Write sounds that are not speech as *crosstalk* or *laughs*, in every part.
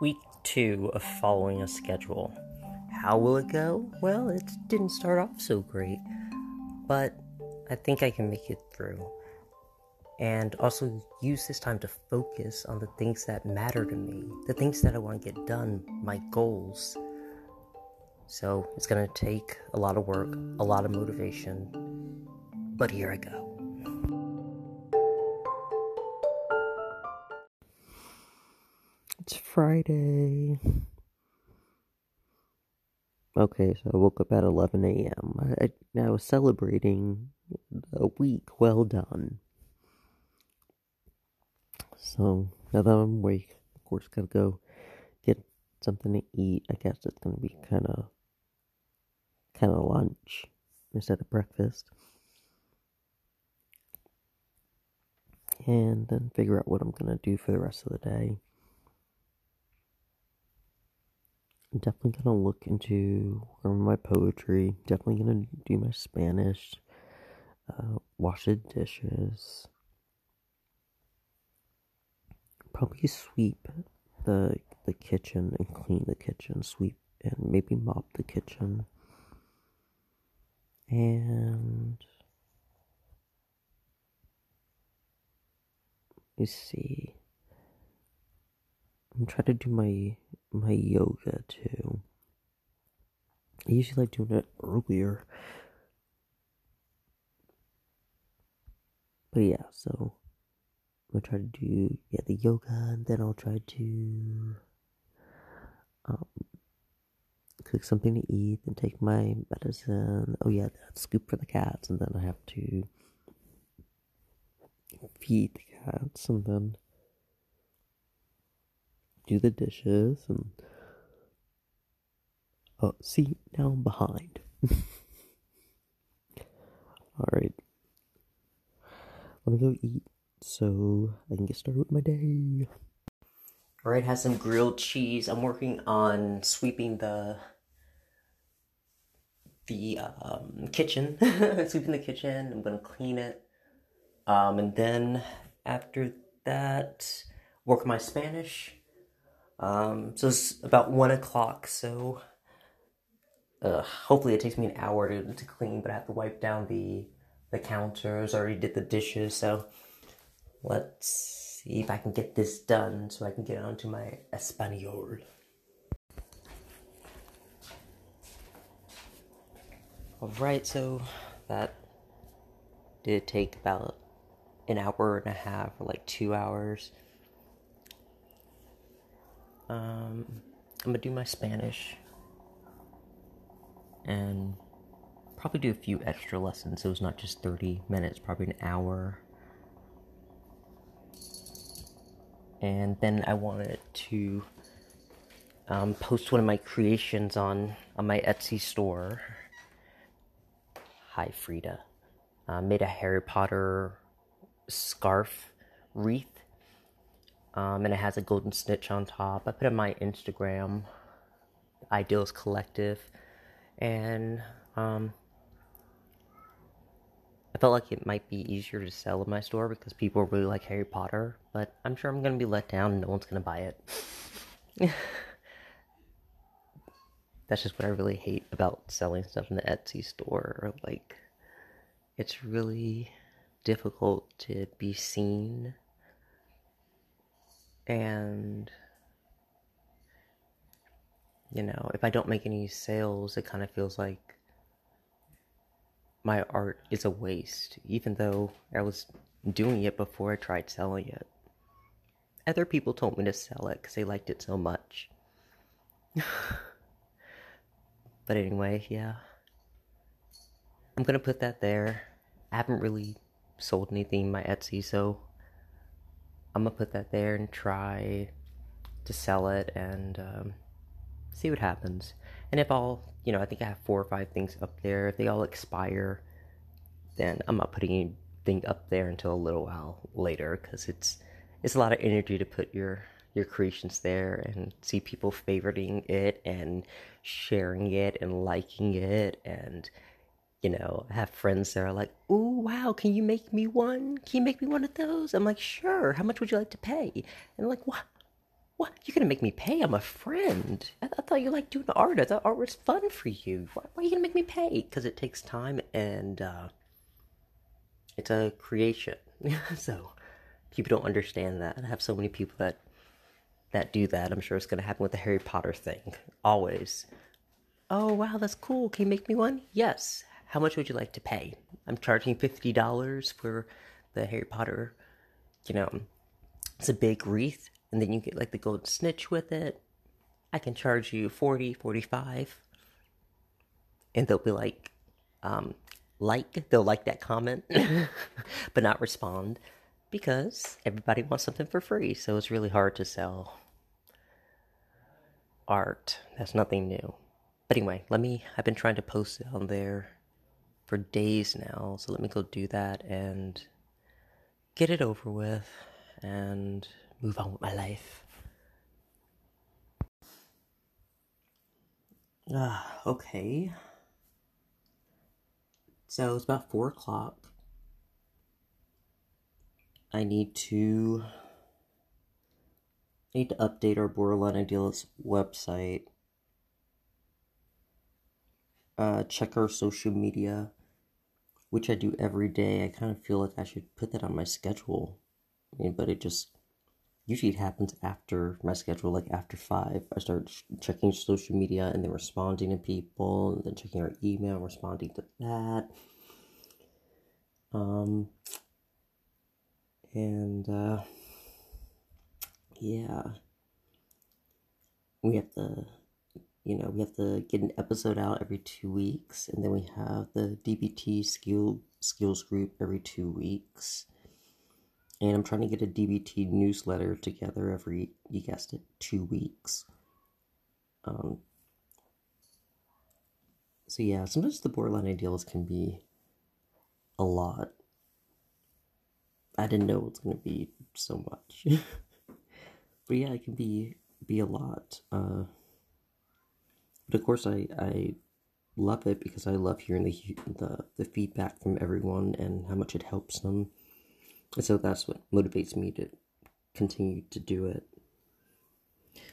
week two of following a schedule. How will it go? Well, it didn't start off so great, but I think I can make it through. And also use this time to focus on the things that matter to me, the things that I want to get done, my goals. So it's gonna take a lot of work, a lot of motivation, but here I go. Friday. Okay, so I woke up at 11 a.m. I, I was celebrating a week well done. So now that I'm awake, of course, gotta go get something to eat. I guess it's gonna be kind of, kind of lunch instead of breakfast, and then figure out what I'm gonna do for the rest of the day. Definitely gonna look into my poetry. Definitely gonna do my Spanish. Uh, wash the dishes. Probably sweep the the kitchen and clean the kitchen. Sweep and maybe mop the kitchen. And me see. I'm trying to do my my yoga too. I usually like doing it earlier. But yeah, so I'm gonna try to do yeah the yoga and then I'll try to um cook something to eat and take my medicine. Oh yeah, that's scoop for the cats and then I have to feed the cats and then do the dishes and oh see now I'm behind. *laughs* Alright. Let me go eat so I can get started with my day. Alright, has some grilled cheese. I'm working on sweeping the the um, kitchen. *laughs* sweeping the kitchen. I'm gonna clean it. Um, and then after that, work my Spanish. Um, so it's about one o'clock. So uh, hopefully it takes me an hour to, to clean, but I have to wipe down the the counters. I already did the dishes, so let's see if I can get this done so I can get onto my Espanol. Alright, so that did take about an hour and a half or like two hours. Um, I'm gonna do my Spanish and probably do a few extra lessons so it's not just 30 minutes, probably an hour. And then I wanted to um, post one of my creations on, on my Etsy store. Hi, Frida. Uh, made a Harry Potter scarf wreath um, and it has a golden snitch on top. I put it on my Instagram, Ideals Collective, and um, I felt like it might be easier to sell in my store because people really like Harry Potter, but I'm sure I'm gonna be let down and no one's gonna buy it. *laughs* That's just what I really hate about selling stuff in the Etsy store. Like, it's really difficult to be seen and you know if i don't make any sales it kind of feels like my art is a waste even though i was doing it before i tried selling it. Other people told me to sell it because they liked it so much. *laughs* But anyway yeah. I'm gonna put that there. I haven't really sold anything in my etsy so I'm gonna put that there and try to sell it and um, see what happens. And if all, you know, I think I have four or five things up there. If they all expire, then I'm not putting anything up there until a little while later because it's it's a lot of energy to put your your creations there and see people favoriting it and sharing it and liking it and you know, I have friends that are like, "Ooh, wow, can you make me one? Can you make me one of those?" I'm like, "Sure. How much would you like to pay?" And like, "What? What? You're gonna make me pay? I'm a friend. I, I thought you liked doing art. I thought art was fun for you. Why, why are you gonna make me pay? Because it takes time and uh, it's a creation. *laughs* so people don't understand that. I have so many people that that do that. I'm sure it's gonna happen with the Harry Potter thing. Always. Oh wow, that's cool. Can you make me one? Yes. How much would you like to pay? I'm charging fifty dollars for the Harry Potter. You know, it's a big wreath and then you get like the golden snitch with it. I can charge you 40, 45. And they'll be like, um, like, they'll like that comment, *laughs* but not respond because everybody wants something for free. So it's really hard to sell art. That's nothing new. But anyway, let me, I've been trying to post it on there for days now. So let me go do that and get it over with and move on with my life. Ah, okay. So it's about four o'clock. I need to need to update our borderline idealist website. Uh, check our social media, which I do every day. I kind of feel like I should put that on my schedule, I mean, but it just usually it happens after my schedule, like after five. I start sh- checking social media and then responding to people, and then checking our email, responding to that. Um, and uh, yeah, we have to, you know, we have to get an episode out every two weeks, and then we have the DBT skill skills group every two weeks and I'm trying to get a DBT newsletter together every, you guessed it, two weeks. Um, so yeah, sometimes the borderline ideals can be a lot. I didn't know it was going to be so much. *laughs* but yeah, it can be be a lot. Uh, but of course, I, I love it because I love hearing the, the the feedback from everyone and how much it helps them. And so that's what motivates me to continue to do it.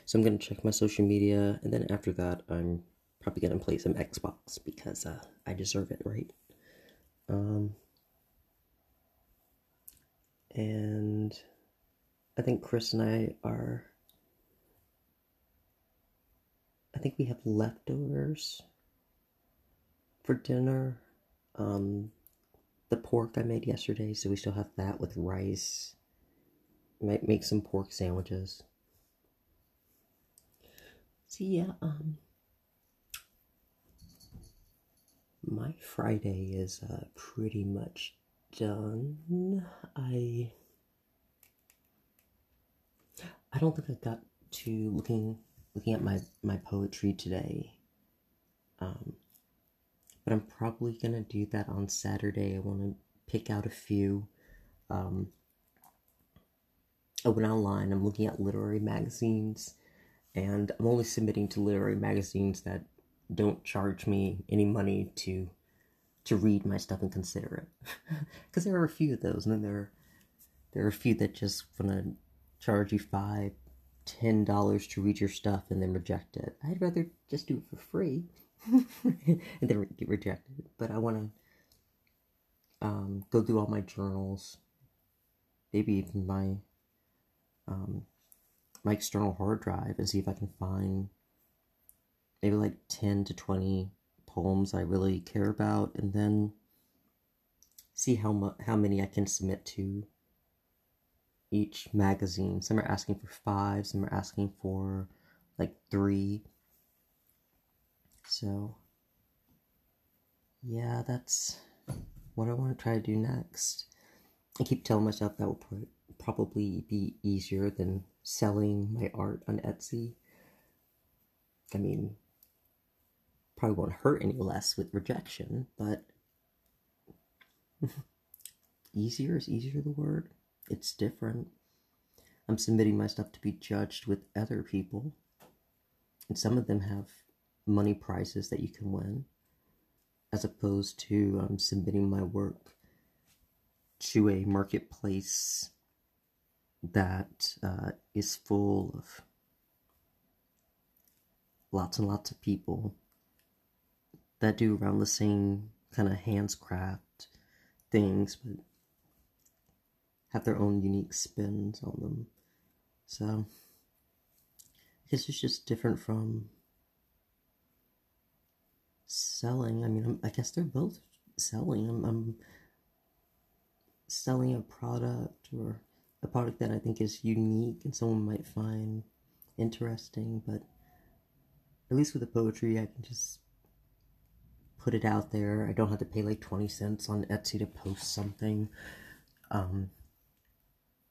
So I'm going to check my social media, and then after that, I'm probably going to play some Xbox because uh, I deserve it, right? Um, and I think Chris and I are. I think we have leftovers for dinner. Um, the pork I made yesterday, so we still have that with rice. Might make some pork sandwiches. So yeah, um my Friday is uh, pretty much done. I I don't think I got to looking looking at my my poetry today. Um but I'm probably gonna do that on Saturday. I want to pick out a few. Um, I went online. I'm looking at literary magazines, and I'm only submitting to literary magazines that don't charge me any money to to read my stuff and consider it. *laughs* Because there are a few of those, and then there are, there are a few that just wanna charge you five, ten dollars to read your stuff and then reject it. I'd rather just do it for free. *laughs* and then get rejected. But I want to um, go through all my journals, maybe even my um, my external hard drive, and see if I can find maybe like ten to twenty poems I really care about, and then see how much how many I can submit to each magazine. Some are asking for five, some are asking for like three. So, yeah, that's what I want to try to do next. I keep telling myself that will probably be easier than selling my art on Etsy. I mean, probably won't hurt any less with rejection, but *laughs* easier is easier the word. It's different. I'm submitting my stuff to be judged with other people, and some of them have money prizes that you can win, as opposed to um, submitting my work to a marketplace that uh, is full of lots and lots of people that do around the same kind of handscraft things, but have their own unique spins on them. So, I guess it's just different from selling. I mean, I guess they're both selling. I'm, I'm selling a product or a product that I think is unique and someone might find interesting, but at least with the poetry, I can just put it out there. I don't have to pay like 20 cents on Etsy to post something. Um,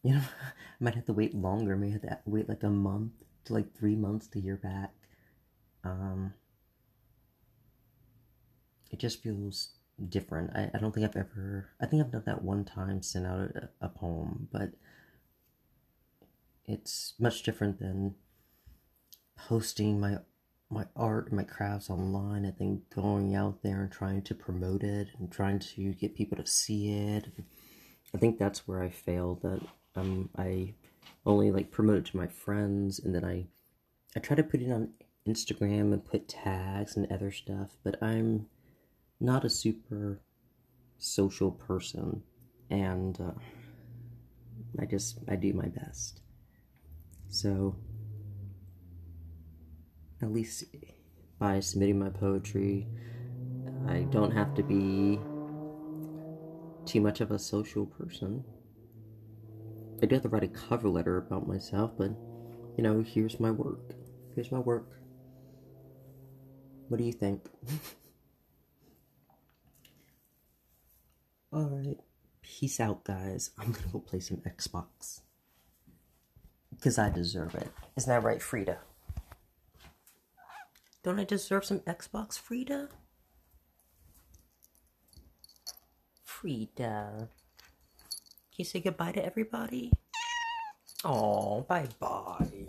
*laughs* you know, I might have to wait longer. I may have to wait like a month to like three months to hear back. Um, it just feels different. I, I don't think I've ever, I think I've done that one time, sent out a, a poem, but it's much different than posting my my art and my crafts online i think going out there and trying to promote it and trying to get people to see it i think that's where i failed that um i only like promote it to my friends and then i i try to put it on instagram and put tags and other stuff but i'm not a super social person and uh, i just i do my best so, at least by submitting my poetry, I don't have to be too much of a social person. I do have to write a cover letter about myself, but you know, here's my work. Here's my work. What do you think? *laughs* Alright. Peace out, guys. I'm gonna go play some Xbox. Because I deserve it. Isn't that right, Frida? Don't I deserve some Xbox, Frida? Frida. Can you say goodbye to everybody? Oh, bye bye.